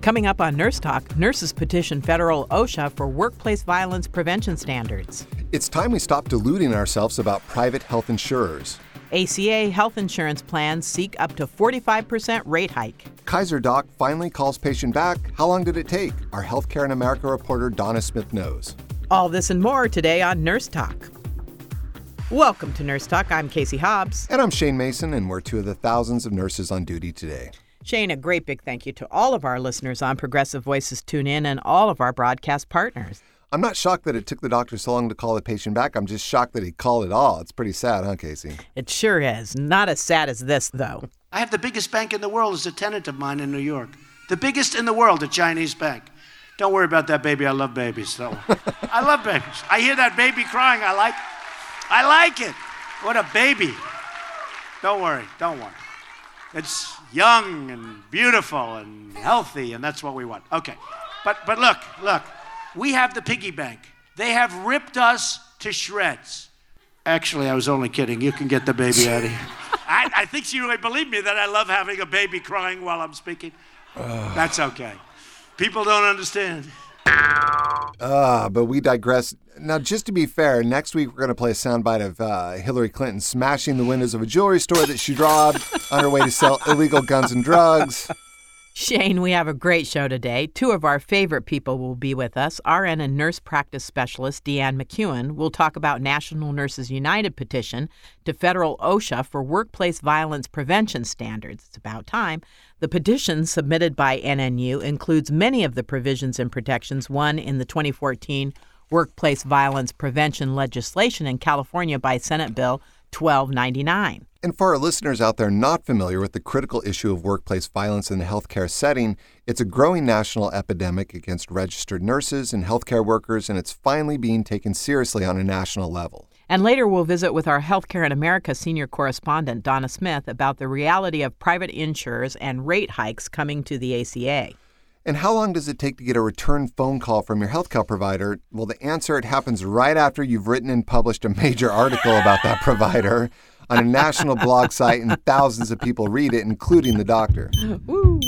Coming up on Nurse Talk, nurses petition federal OSHA for workplace violence prevention standards. It's time we stop deluding ourselves about private health insurers. ACA health insurance plans seek up to 45% rate hike. Kaiser Doc finally calls patient back. How long did it take? Our Healthcare in America reporter Donna Smith knows. All this and more today on Nurse Talk. Welcome to Nurse Talk. I'm Casey Hobbs. And I'm Shane Mason, and we're two of the thousands of nurses on duty today. Shane, a great big thank you to all of our listeners on Progressive Voices Tune In and all of our broadcast partners. I'm not shocked that it took the doctor so long to call the patient back. I'm just shocked that he called it all. It's pretty sad, huh, Casey? It sure is. Not as sad as this, though. I have the biggest bank in the world as a tenant of mine in New York. The biggest in the world, a Chinese bank. Don't worry about that baby. I love babies. So I love babies. I hear that baby crying. I like I like it. What a baby. Don't worry. Don't worry. It's young and beautiful and healthy, and that's what we want. Okay. But but look, look. We have the piggy bank. They have ripped us to shreds. Actually, I was only kidding. You can get the baby out of here. I, I think she really believed me that I love having a baby crying while I'm speaking. That's okay. People don't understand. Ah, but we digress. Now, just to be fair, next week we're going to play a soundbite of uh, Hillary Clinton smashing the windows of a jewelry store that she robbed on her way to sell illegal guns and drugs. Shane, we have a great show today. Two of our favorite people will be with us. RN and nurse practice specialist Deanne McEwen will talk about National Nurses United petition to federal OSHA for workplace violence prevention standards. It's about time. The petition submitted by NNU includes many of the provisions and protections won in the 2014 workplace violence prevention legislation in California by Senate Bill 1299. And for our listeners out there not familiar with the critical issue of workplace violence in the healthcare setting, it's a growing national epidemic against registered nurses and healthcare workers, and it's finally being taken seriously on a national level. And later, we'll visit with our Healthcare in America senior correspondent, Donna Smith, about the reality of private insurers and rate hikes coming to the ACA. And how long does it take to get a return phone call from your healthcare provider? Well, the answer it happens right after you've written and published a major article about that provider on a national blog site and thousands of people read it, including the doctor. Woo.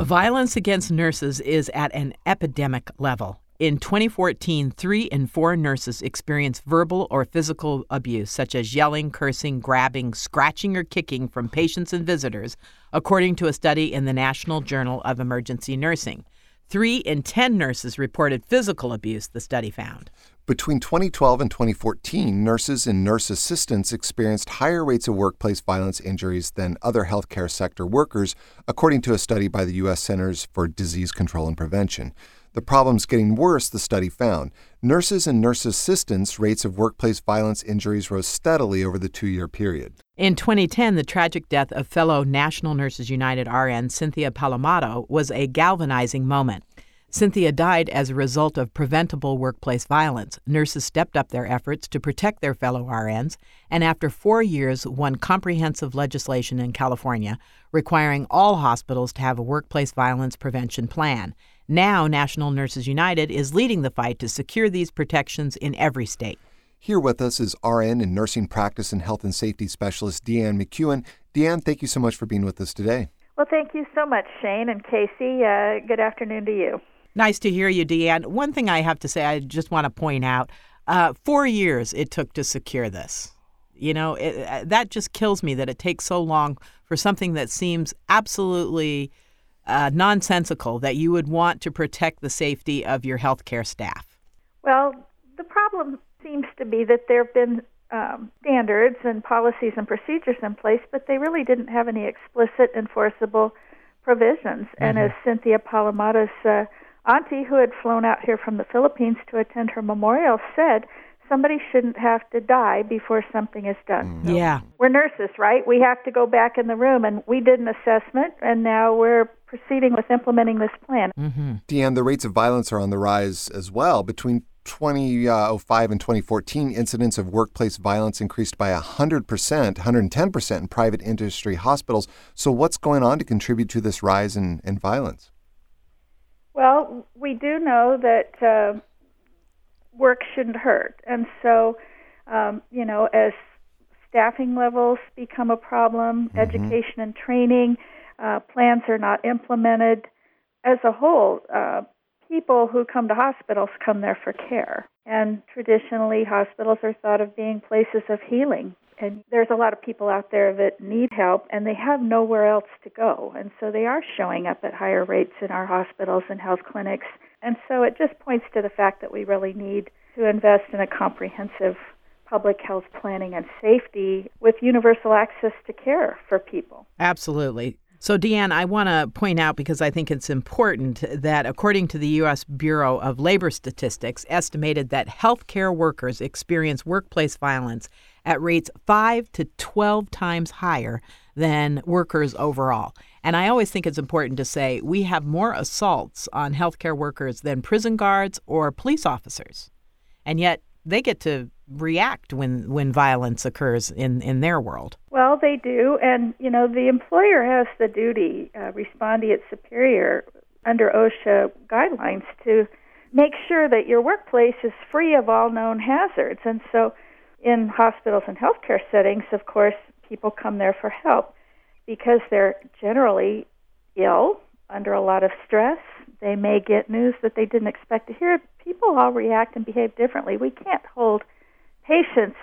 Violence against nurses is at an epidemic level. In 2014, three in four nurses experienced verbal or physical abuse, such as yelling, cursing, grabbing, scratching, or kicking from patients and visitors, according to a study in the National Journal of Emergency Nursing. Three in 10 nurses reported physical abuse, the study found. Between 2012 and 2014, nurses and nurse assistants experienced higher rates of workplace violence injuries than other healthcare sector workers, according to a study by the U.S. Centers for Disease Control and Prevention. The problem's getting worse, the study found. Nurses and nurse assistants' rates of workplace violence injuries rose steadily over the two year period. In 2010, the tragic death of fellow National Nurses United RN Cynthia Palomata was a galvanizing moment. Cynthia died as a result of preventable workplace violence. Nurses stepped up their efforts to protect their fellow RNs, and after four years, won comprehensive legislation in California requiring all hospitals to have a workplace violence prevention plan. Now, National Nurses United is leading the fight to secure these protections in every state. Here with us is RN and nursing practice and health and safety specialist Deanne McEwen. Deanne, thank you so much for being with us today. Well, thank you so much, Shane and Casey. Uh, good afternoon to you. Nice to hear you, Deanne. One thing I have to say, I just want to point out uh, four years it took to secure this. You know, it, uh, that just kills me that it takes so long for something that seems absolutely uh, nonsensical that you would want to protect the safety of your healthcare staff. Well, the problem seems to be that there have been um, standards and policies and procedures in place, but they really didn't have any explicit enforceable provisions. Mm-hmm. And as Cynthia Palomata's uh, auntie, who had flown out here from the Philippines to attend her memorial, said, somebody shouldn't have to die before something is done. Mm. Yeah. We're nurses, right? We have to go back in the room, and we did an assessment, and now we're proceeding with implementing this plan. Mm-hmm. Deanne, the rates of violence are on the rise as well. Between 2005 and 2014, incidents of workplace violence increased by 100%, 110% in private industry hospitals. So, what's going on to contribute to this rise in, in violence? Well, we do know that uh, work shouldn't hurt. And so, um, you know, as staffing levels become a problem, Mm-hmm. education and training, Uh, plans are not implemented. As a whole, uh, people who come to hospitals come there for care. And traditionally, hospitals are thought of being places of healing. And there's a lot of people out there that need help and they have nowhere else to go. And so they are showing up at higher rates in our hospitals and health clinics. And so it just points to the fact that we really need to invest in a comprehensive public health planning and safety with universal access to care for people. Absolutely. So, Deanne, I want to point out because I think it's important that according to the U.S. Bureau of Labor Statistics, estimated that healthcare workers experience workplace violence at rates 5 to 12 times higher than workers overall. And I always think it's important to say we have more assaults on healthcare workers than prison guards or police officers. And yet they get to react when when violence occurs in in their world. Well, they do, and you know the employer has the duty, uh, respondeat superior, under OSHA guidelines to make sure that your workplace is free of all known hazards. And so, in hospitals and healthcare settings, of course, people come there for help because they're generally ill, under a lot of stress. They may get news that they didn't expect to hear. People all react and behave differently. We can't hold patients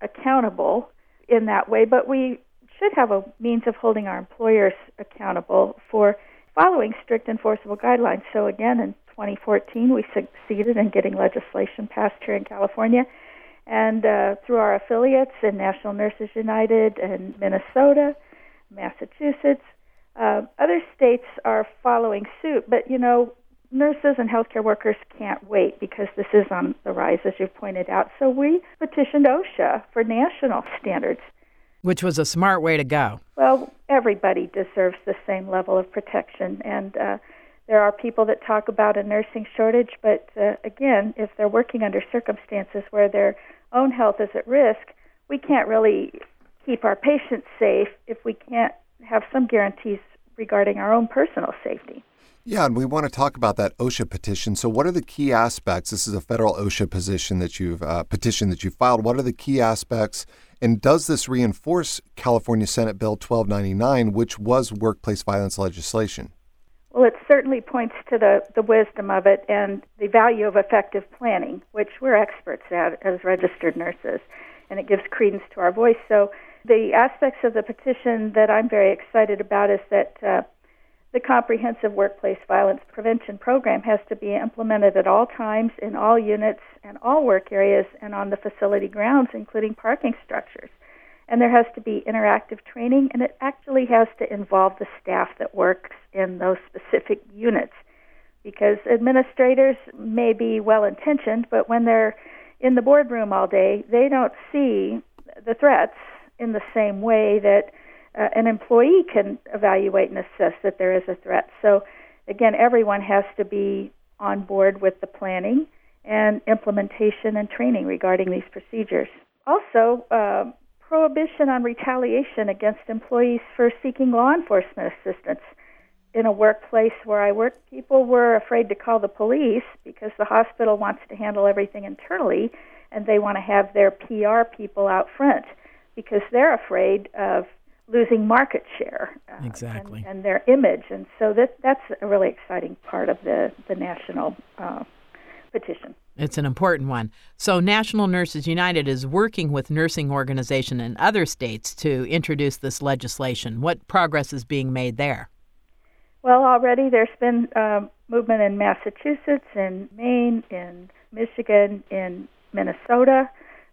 accountable in that way, but we should have a means of holding our employers accountable for following strict enforceable guidelines. So, again, in 2014, we succeeded in getting legislation passed here in California. And uh, through our affiliates in National Nurses United and Minnesota, Massachusetts, uh, other states are following suit. But, you know, nurses and healthcare workers can't wait because this is on the rise, as you've pointed out. So we petitioned OSHA for national standards. Which was a smart way to go. Well, everybody deserves the same level of protection. And uh, there are people that talk about a nursing shortage, but uh, again, if they're working under circumstances where their own health is at risk, we can't really keep our patients safe if we can't have some guarantees regarding our own personal safety. Yeah, and we want to talk about that OSHA petition. So, what are the key aspects? This is a federal OSHA position that you've uh, petition that you filed. What are the key aspects, and does this reinforce California Senate Bill 1299, which was workplace violence legislation? Well, it certainly points to the, the wisdom of it and the value of effective planning, which we're experts at as registered nurses, and it gives credence to our voice. So, the aspects of the petition that I'm very excited about is that. Uh, the comprehensive workplace violence prevention program has to be implemented at all times in all units and all work areas and on the facility grounds, including parking structures. And there has to be interactive training, and it actually has to involve the staff that works in those specific units. Because administrators may be well intentioned, but when they're in the boardroom all day, they don't see the threats in the same way that uh, an employee can evaluate and assess that there is a threat. So, again, everyone has to be on board with the planning and implementation and training regarding these procedures. Also, uh, prohibition on retaliation against employees for seeking law enforcement assistance. In a workplace where I work, people were afraid to call the police because the hospital wants to handle everything internally and they want to have their PR people out front because they're afraid of losing market share uh, exactly. and, and, their image. And so that that's a really exciting part of the the national uh, petition. It's an important one. So national nurses united is working with nursing organization in other states to introduce this legislation. What progress is being made there? Well already there's been um, movement in massachusetts in maine in michigan in minnesota.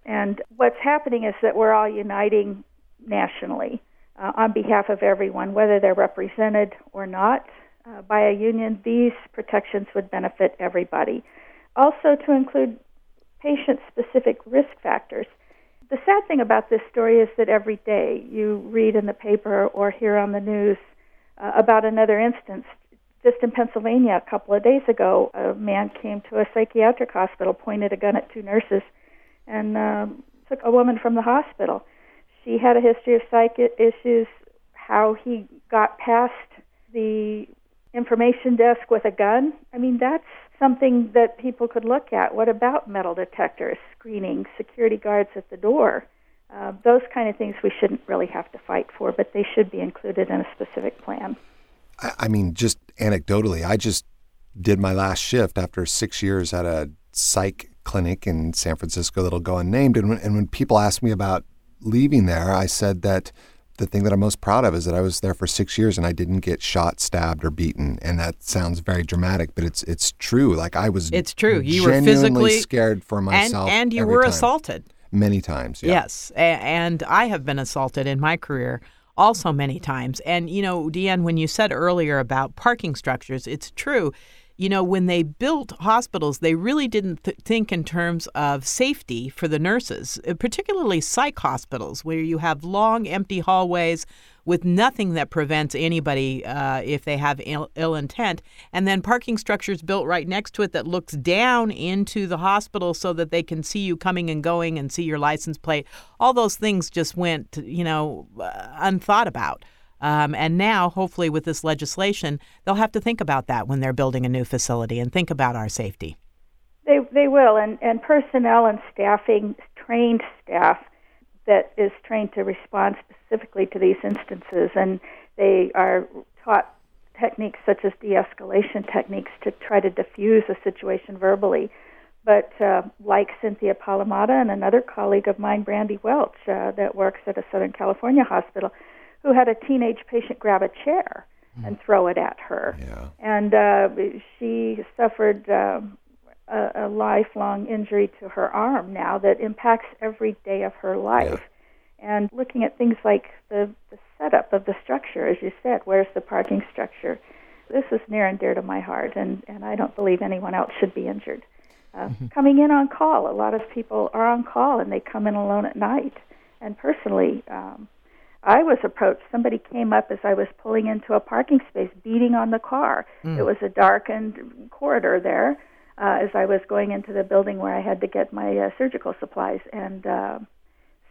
And what's happening is that we're all uniting nationally uh, on behalf of everyone, whether they're represented or not uh, by a union. These protections would benefit everybody. Also, to include patient specific risk factors. The sad thing about this story is that every day you read in the paper or hear on the news uh, about another instance. Just in Pennsylvania, a couple of days ago, a man came to a psychiatric hospital, pointed a gun at two nurses, and um, took a woman from the hospital she had a history of psych issues, how he got past the information desk with a gun. I mean, that's something that people could look at. What about metal detectors, screening, security guards at the door? Uh, those kind of things we shouldn't really have to fight for, but they should be included in a specific plan. I, I mean, just anecdotally, I just did my last shift after six years at a psych clinic in San Francisco that'll go unnamed. And when, and when people ask me about leaving there, I said that the thing that I'm most proud of is that I was there for six years and I didn't get shot, stabbed, or beaten. And that sounds very dramatic, but it's it's true. Like I was, it's true. You were physically scared for myself, and, and you were time. assaulted many times. Yeah. Yes, and I have been assaulted in my career also many times. And you know, Deanne, when you said earlier about parking structures, it's true you know, when they built hospitals, they really didn't th- think in terms of safety for the nurses, uh, particularly psych hospitals, where you have long, empty hallways with nothing that prevents anybody uh, if they have Ill-, Ill intent. And then parking structures built right next to it that looks down into the hospital so that they can see you coming and going and see your license plate. All those things just went, you know, uh, unthought about. Um, and now, hopefully, with this legislation, they'll have to think about that when they're building a new facility and think about our safety. They, they will, and, and personnel and staffing, trained staff that is trained to respond specifically to these instances, and they are taught techniques such as de escalation techniques to try to diffuse a situation verbally. But uh, like Cynthia Palomata and another colleague of mine, Brandy Welch, uh, that works at a Southern California hospital, who had a teenage patient grab a chair mm. and throw it at her. Yeah. And uh, she suffered uh, a, a lifelong injury to her arm now that impacts every day of her life. Yeah. And looking at things like the, the setup of the structure, as you said, where's the parking structure? This is near and dear to my heart, and, and I don't believe anyone else should be injured. Uh, mm-hmm. Coming in on call, a lot of people are on call and they come in alone at night. And personally, um, I was approached. Somebody came up as I was pulling into a parking space, beating on the car. Mm. It was a darkened corridor there uh, as I was going into the building where I had to get my uh, surgical supplies and uh,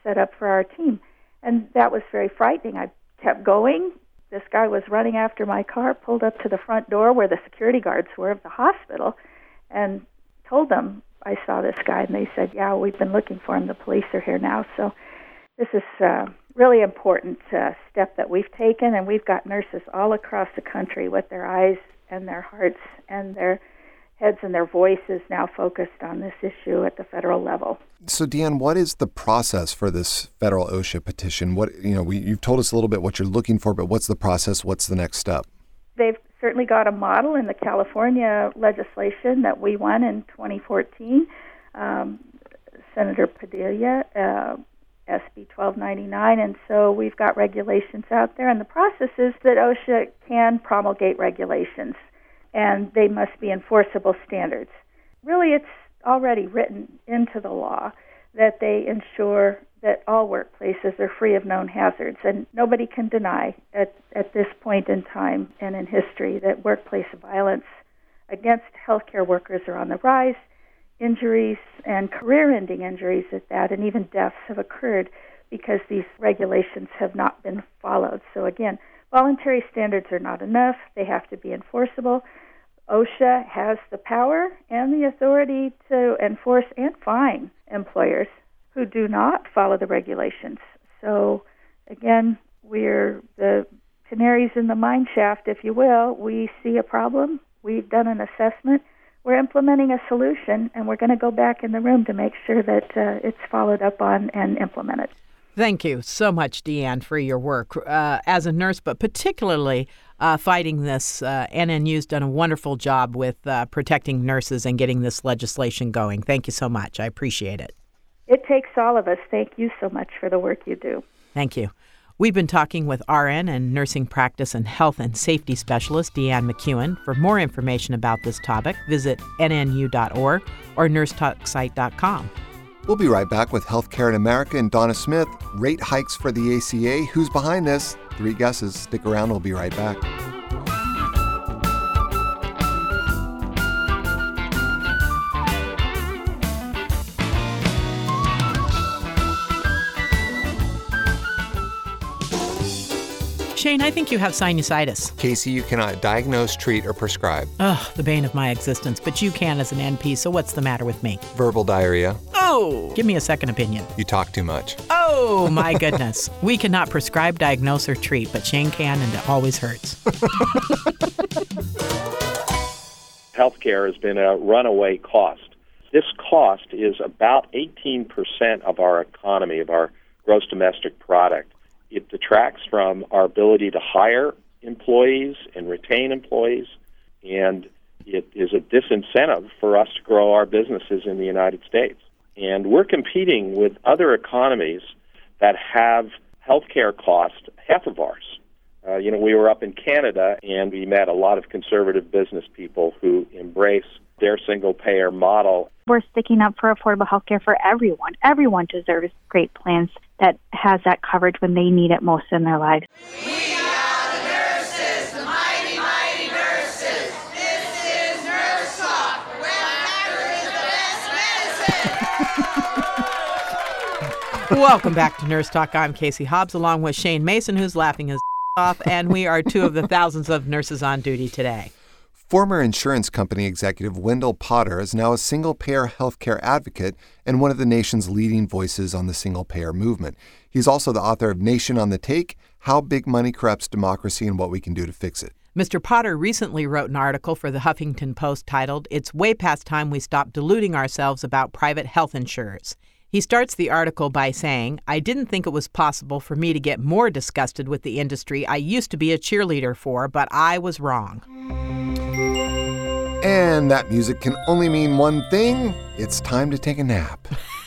set up for our team. And that was very frightening. I kept going. This guy was running after my car, pulled up to the front door where the security guards were of the hospital, and told them I saw this guy. And they said, Yeah, we've been looking for him. The police are here now. So this is. Uh, really important uh, step that we've taken, and we've got nurses all across the country with their eyes and their hearts and their heads and their voices now focused on this issue at the federal level. So, Deanne, what is the process for this federal OSHA petition? What you know, we, you've told us a little bit what you're looking for, but what's the process? What's the next step? They've certainly got a model in the California legislation that we won in 2014. Um, Senator Padilla uh, SB 1299, and so we've got regulations out there. And the process is that OSHA can promulgate regulations, and they must be enforceable standards. Really, it's already written into the law that they ensure that all workplaces are free of known hazards. And nobody can deny at, at this point in time and in history that workplace violence against healthcare workers are on the rise injuries and career ending injuries at that, and even deaths have occurred because these regulations have not been followed. So, again, voluntary standards are not enough, they have to be enforceable. OSHA has the power and the authority to enforce and fine employers who do not follow the regulations. So, again, we're the canaries in the mine shaft, if you will. We see a problem, we've done an assessment, we're implementing a solution, and we're going to go back in the room to make sure that uh, it's followed up on and implemented. Thank you so much, Deanne, for your work uh, as a nurse, but particularly uh, fighting this. Uh, NNU's done a wonderful job with uh, protecting nurses and getting this legislation going. Thank you so much. I appreciate it. It takes all of us. Thank you so much for the work you do. Thank you. We've been talking with RN and nursing practice and health and safety specialist Deanne McEwen. For more information about this topic, visit nnu.org or nursetalksite.com. We'll be right back with Healthcare in America and Donna Smith. Rate hikes for the ACA. Who's behind this? Three guesses. Stick around. We'll be right back. Shane, I think you have sinusitis. Casey, you cannot diagnose, treat, or prescribe. Ugh, the bane of my existence, but you can as an NP, so what's the matter with me? Verbal diarrhea. Oh! Give me a second opinion. You talk too much. Oh, my goodness. we cannot prescribe, diagnose, or treat, but Shane can, and it always hurts. Healthcare has been a runaway cost. This cost is about 18% of our economy, of our gross domestic product. It detracts from our ability to hire employees and retain employees, and it is a disincentive for us to grow our businesses in the United States. And we're competing with other economies that have healthcare costs half of ours. Uh, you know, we were up in Canada and we met a lot of conservative business people who embrace their single payer model. We're sticking up for affordable health care for everyone. Everyone deserves great plans that has that coverage when they need it most in their lives. We are the nurses, the mighty, mighty nurses. This is Nurse Talk, where is the best medicine. Welcome back to Nurse Talk. I'm Casey Hobbs, along with Shane Mason, who's laughing his off, and we are two of the thousands of nurses on duty today. Former insurance company executive Wendell Potter is now a single payer healthcare advocate and one of the nation's leading voices on the single payer movement. He's also the author of Nation on the Take How Big Money Corrupts Democracy and What We Can Do to Fix It. Mr. Potter recently wrote an article for the Huffington Post titled, It's Way Past Time We Stop Deluding Ourselves About Private Health Insurers. He starts the article by saying, I didn't think it was possible for me to get more disgusted with the industry I used to be a cheerleader for, but I was wrong. And that music can only mean one thing it's time to take a nap.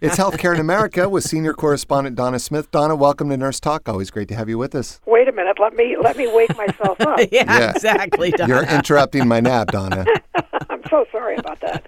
it's Healthcare in America with senior correspondent Donna Smith. Donna, welcome to Nurse Talk. Always great to have you with us. Wait a minute. Let me let me wake myself up. yeah, Yeah. exactly. Donna. You're interrupting my nap, Donna. I'm so sorry about that.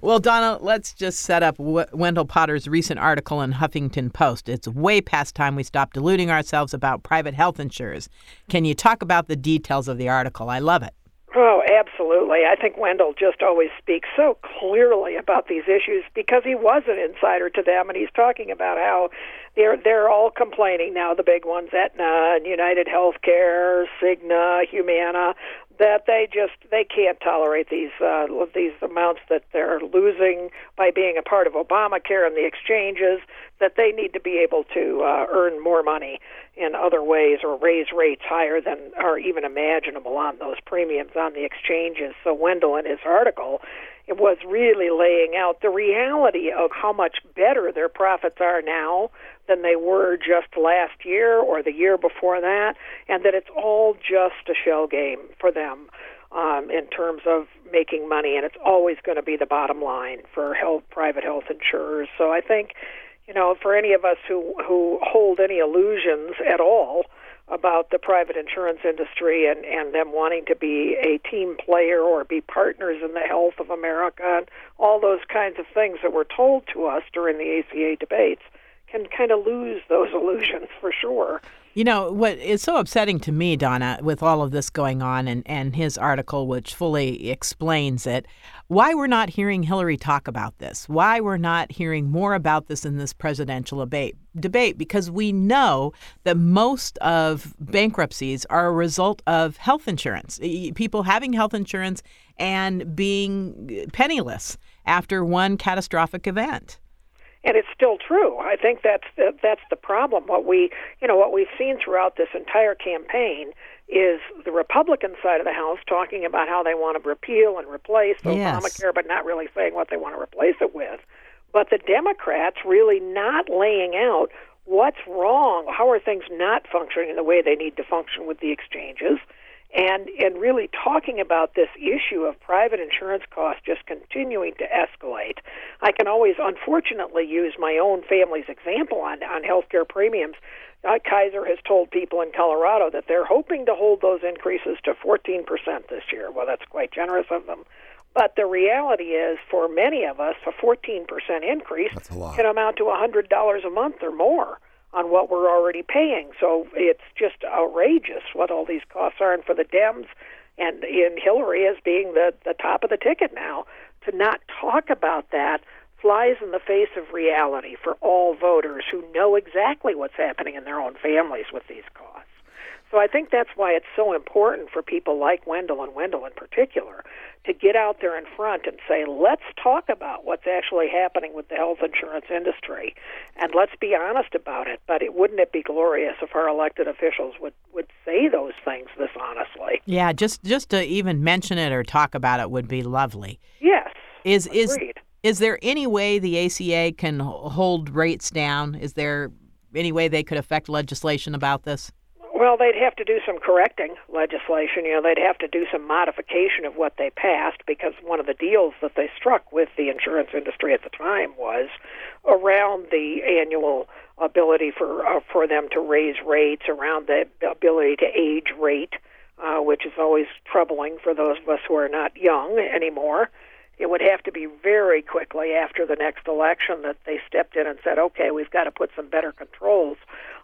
Well, Donna, let's just set up w- Wendell Potter's recent article in Huffington Post. It's way past time we stop deluding ourselves about private health insurers. Can you talk about the details of the article? I love it. Oh, absolutely. I think Wendell just always speaks so clearly about these issues because he was an insider to them, and he's talking about how they're they're all complaining now. The big ones, Aetna and United Healthcare, Cigna, Humana, that they just they can't tolerate these uh, these amounts that they're losing by being a part of Obamacare and the exchanges. That they need to be able to uh, earn more money in other ways or raise rates higher than are even imaginable on those premiums on the exchanges. So Wendell in his article it was really laying out the reality of how much better their profits are now than they were just last year or the year before that, and that it's all just a shell game for them um, in terms of making money, and it's always going to be the bottom line for health, private health insurers. So I think, you know, for any of us who who hold any illusions at all about the private insurance industry and, and them wanting to be a team player or be partners in the health of America and all those kinds of things that were told to us during the ACA debates can kind of lose those illusions for sure. You know, what is so upsetting to me, Donna, with all of this going on and, and his article, which fully explains it, why we're not hearing Hillary talk about this, why we're not hearing more about this in this presidential debate, debate because we know that most of bankruptcies are a result of health insurance, people having health insurance and being penniless after one catastrophic event. And it's still true. I think that's the, that's the problem. What we you know what we've seen throughout this entire campaign is the Republican side of the House talking about how they want to repeal and replace Yes. Obamacare, but not really saying what they want to replace it with. But the Democrats really not laying out what's wrong. How are things not functioning in the way they need to function with the exchanges? And and really talking about this issue of private insurance costs just continuing to escalate. I can always, unfortunately, use my own family's example on on healthcare premiums. Uh, Kaiser has told people in Colorado that they're hoping to hold those increases to 14% this year. Well, that's quite generous of them. But the reality is, for many of us, a 14% increase That's a lot. can amount to $100 a month or more on what we're already paying. So it's just outrageous what all these costs are. And for the Dems and in Hillary as being the, the top of the ticket now, to not talk about that flies in the face of reality for all voters who know exactly what's happening in their own families with these costs. So I think that's why it's so important for people like Wendell and Wendell in particular to get out there in front and say, let's talk about what's actually happening with the health insurance industry, and let's be honest about it. But it wouldn't it be glorious if our elected officials would would say those things this honestly? Yeah, just just to even mention it or talk about it would be lovely. Yes. Is agreed. is is there any way the ACA can hold rates down? Is there any way they could affect legislation about this? Well, they'd have to do some correcting legislation. You know, they'd have to do some modification of what they passed because one of the deals that they struck with the insurance industry at the time was around the annual ability for uh, for them to raise rates, around the ability to age rate, uh, which is always troubling for those of us who are not young anymore it would have to be very quickly after the next election that they stepped in and said, okay, we've got to put some better controls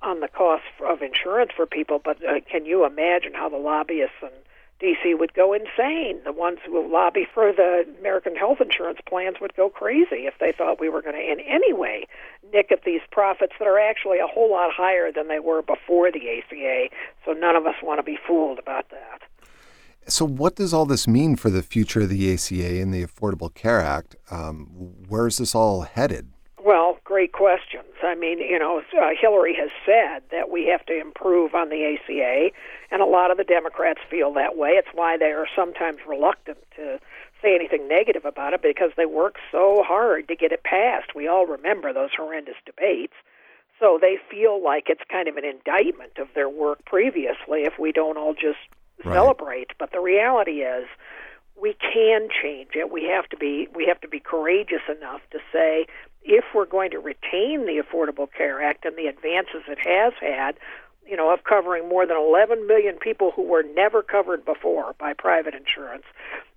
on the cost of insurance for people. But uh, can you imagine how the lobbyists in D.C. would go insane? The ones who lobby for the American health insurance plans would go crazy if they thought we were going to, in any way, nick at these profits that are actually a whole lot higher than they were before the ACA. So none of us want to be fooled about that. So, what does all this mean for the future of the ACA and the Affordable Care Act? Um, where is this all headed? Well, great questions. I mean, you know, uh, Hillary has said that we have to improve on the ACA, and a lot of the Democrats feel that way. It's why they are sometimes reluctant to say anything negative about it because they work so hard to get it passed. We all remember those horrendous debates. So they feel like it's kind of an indictment of their work previously if we don't all just right. celebrate. But the reality is, we can change it. We have to be we have to be courageous enough to say if we're going to retain the Affordable Care Act and the advances it has had, you know, of covering more than 11 million people who were never covered before by private insurance,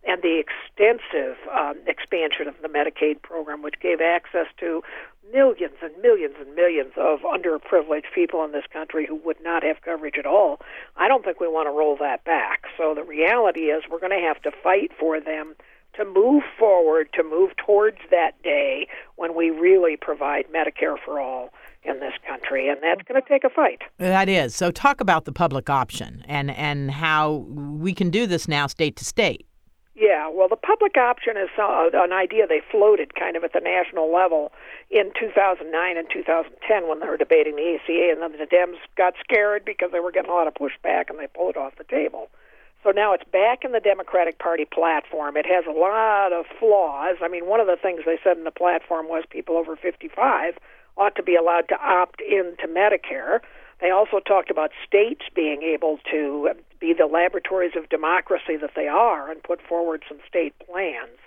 and the extensive um, expansion of the Medicaid program, which gave access to millions and millions and millions of underprivileged people in this country who would not have coverage at all. I don't think we want to roll that back. So the reality is we're going to have to fight for them to move forward, to move towards that day when we really provide Medicare for all in this country, and that's going to take a fight. That is. So talk about the public option and and how we can do this now state to state. Yeah, well, the public option is uh, an idea they floated kind of at the national level in 2009 and 2010 when they were debating the ACA, and then the Dems got scared because they were getting a lot of pushback and they pulled it off the table. So now it's back in the Democratic Party platform. It has a lot of flaws. I mean, one of the things they said in the platform was people over 55 ought to be allowed to opt into Medicare. They also talked about states being able to be the laboratories of democracy that they are and put forward some state plans.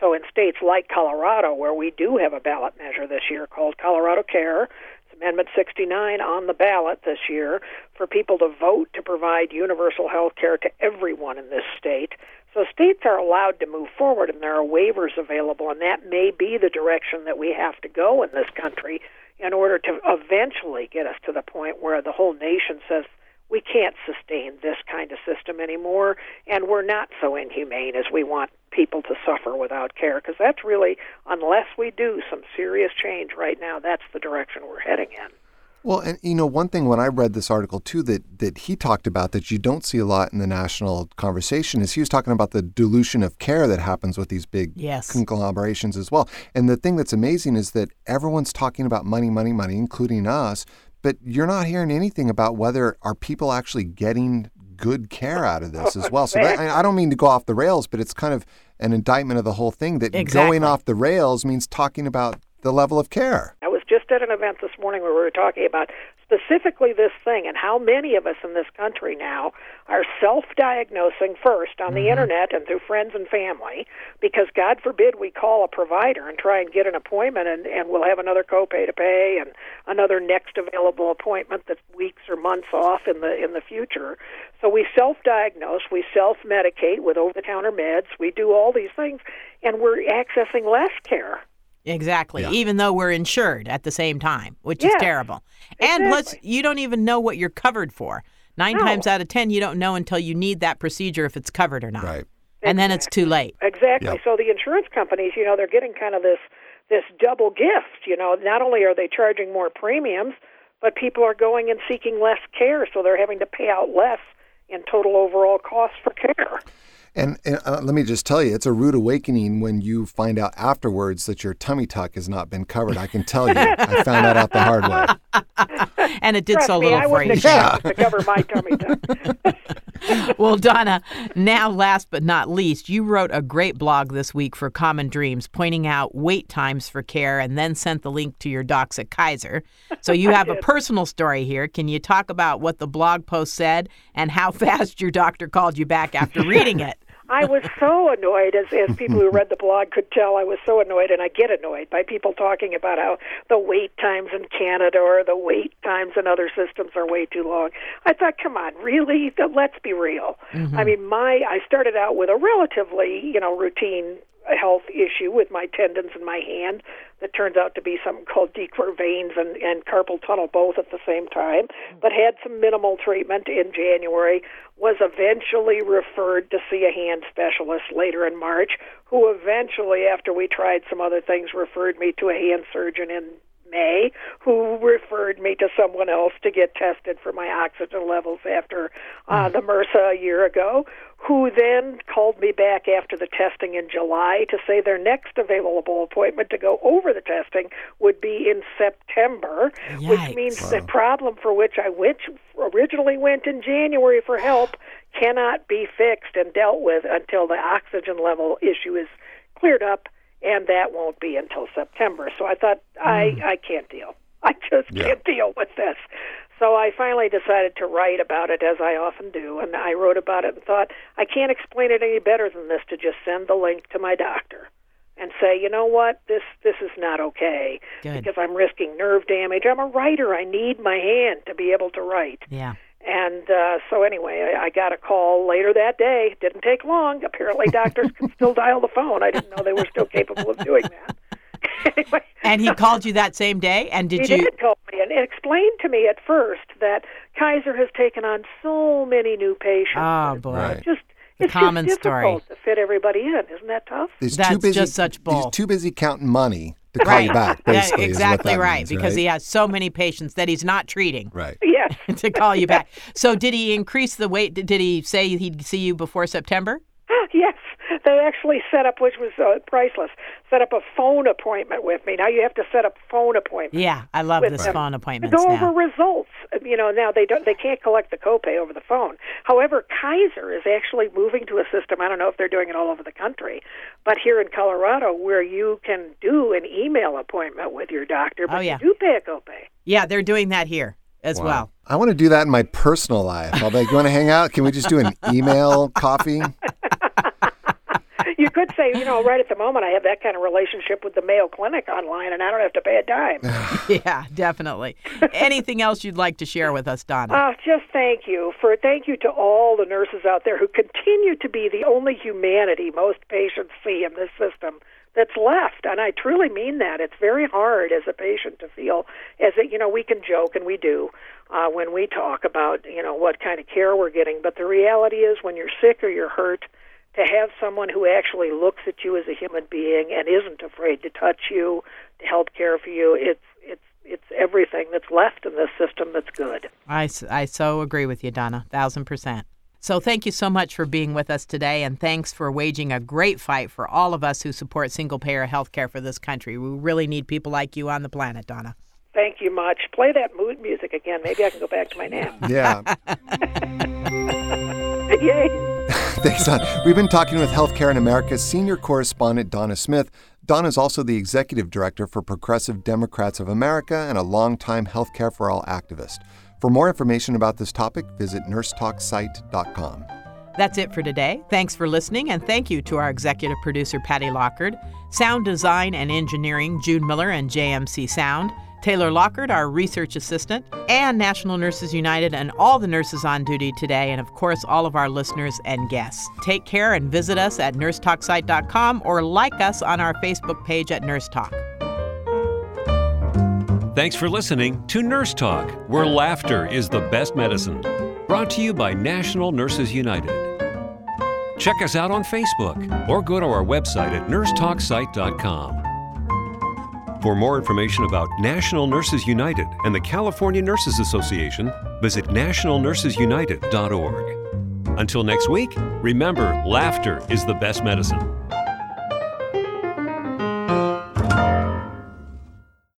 So, in states like Colorado, where we do have a ballot measure this year called Colorado Care, it's Amendment 69 on the ballot this year for people to vote to provide universal health care to everyone in this state. So, states are allowed to move forward, and there are waivers available, and that may be the direction that we have to go in this country in order to eventually get us to the point where the whole nation says we can't sustain this kind of system anymore, and we're not so inhumane as we want people to suffer without care. Because that's really, unless we do some serious change right now, that's the direction we're heading in. Well, and you know, one thing when I read this article too that that he talked about that you don't see a lot in the national conversation is he was talking about the dilution of care that happens with these big yes. conglomerations as well. And the thing that's amazing is that everyone's talking about money, money, money, including us, but you're not hearing anything about whether are people actually getting good care out of this as well. So that, I don't mean to go off the rails, but it's kind of an indictment of the whole thing that exactly. going off the rails means talking about the level of care. I was just at an event this morning where we were talking about specifically this thing and how many of us in this country now are self-diagnosing first on the mm-hmm. internet and through friends and family because god forbid we call a provider and try and get an appointment and, and we'll have another copay to pay and another next available appointment that's weeks or months off in the in the future so we self-diagnose we self-medicate with over-the-counter meds we do all these things and we're accessing less care Exactly. Yeah. Even though we're insured at the same time, which Yeah. is terrible. And Exactly. let's you don't even know what you're covered for. Nine No. times out of 10 you don't know until you need that procedure if it's covered or not. Right. And then it's too late. Exactly. Yep. So the insurance companies, you know, they're getting kind of this this double gift. You know, not only are they charging more premiums, but people are going and seeking less care, so they're having to pay out less in total overall cost for care. And, and uh, let me just tell you, it's a rude awakening when you find out afterwards that your tummy tuck has not been covered. I can tell you, I found that out the hard way. and it did Trust so me, little I for wouldn't you. expect to cover my tummy tuck. well, Donna, now last but not least, you wrote a great blog this week for Common Dreams pointing out wait times for care and then sent the link to your docs at Kaiser. So you have a personal story here. Can you talk about what the blog post said and how fast your doctor called you back after reading it? I was so annoyed, as, as people who read the blog could tell, I was so annoyed, and I get annoyed by people talking about how the wait times in Canada or the wait times in other systems are way too long. I thought, come on, really? Let's be real. Mm-hmm. I mean, my I started out with a relatively, you know, routine health issue with my tendons in my hand that turns out to be something called De Quervain's and, and carpal tunnel both at the same time, but had some minimal treatment in January, was eventually referred to see a hand specialist later in March, who eventually, after we tried some other things, referred me to a hand surgeon in May, who referred me to someone else to get tested for my oxygen levels after uh, the MRSA a year ago, who then called me back after the testing in July to say their next available appointment to go over the testing would be in September, which Yikes. means the problem for which I went, originally went in January for help cannot be fixed and dealt with until the oxygen level issue is cleared up and that won't be until September. So I thought I hmm. I can't deal. I just can't deal with this. So I finally decided to write about it as I often do, and I wrote about it and thought I can't explain it any better than this to just send the link to my doctor and say, you know what, this this is not okay Good. because I'm risking nerve damage. I'm a writer. I need my hand to be able to write. Yeah. And uh, so anyway, I, I got a call later that day. Didn't take long. Apparently, doctors can still dial the phone. I didn't know they were still capable of doing that. anyway, And he called you that same day? And did he you? did call me and explained to me at first that Kaiser has taken on so many new patients. Oh, boy. Right. Just The it's common just story. difficult to fit everybody in. Isn't that tough? He's That's too busy, just such bull. He's too busy counting money to call you back, Yeah, basically. is what exactly that right. means, because right? he has so many patients that he's not treating Right. Yes. to call you back. So did he increase the wait? Did he say he'd see you before September? yes, they actually set up, which was uh, priceless, set up a phone appointment with me. Now you have to set up phone appointments. Yeah, I love this them. phone appointment. go over results. You know, now they don't they can't collect the copay over the phone. However, Kaiser is actually moving to a system. I don't know if they're doing it all over the country, but here in Colorado, where you can do an email appointment with your doctor, but Oh, yeah. you do pay a copay. Yeah, they're doing that here as Wow. well. I want to do that in my personal life. I'll be like, you want to hang out? Can we just do an email coffee? You could say, you know, right at the moment, I have that kind of relationship with the Mayo Clinic online, and I don't have to pay a dime. Yeah, definitely. Anything else you'd like to share with us, Donna? Uh, just thank you for thank you to all the nurses out there who continue to be the only humanity most patients see in this system that's left, and I truly mean that. It's very hard as a patient to feel as a, you know we can joke and we do uh, when we talk about you know what kind of care we're getting, but the reality is when you're sick or you're hurt, to have someone who actually looks at you as a human being and isn't afraid to touch you, to help care for you, it's it's it's everything that's left in this system that's good. I, I so agree with you, Donna, thousand percent. So thank you so much for being with us today, and thanks for waging a great fight for all of us who support single payer health care for this country. We really need people like you on the planet, Donna. Thank you much. Play that mood music again. Maybe I can go back to my nap. Yeah. Yay. Thanks, Don. We've been talking with Healthcare in America's senior correspondent, Donna Smith. Donna is also the executive director for Progressive Democrats of America and a longtime Healthcare for All activist. For more information about this topic, visit nursetalksite.com. That's it for today. Thanks for listening, and thank you to our executive producer, Patty Lockard, sound design and engineering, June Miller and JMC Sound, Taylor Lockard, our research assistant, and National Nurses United and all the nurses on duty today, and of course, all of our listeners and guests. Take care and visit us at nursetalksite.com or like us on our Facebook page at Nurse Talk. Thanks for listening to Nurse Talk, where laughter is the best medicine. Brought to you by National Nurses United. Check us out on Facebook or go to our website at nursetalksite.com. For more information about National Nurses United and the California Nurses Association, visit nationalnursesunited.org. Until next week, remember laughter is the best medicine.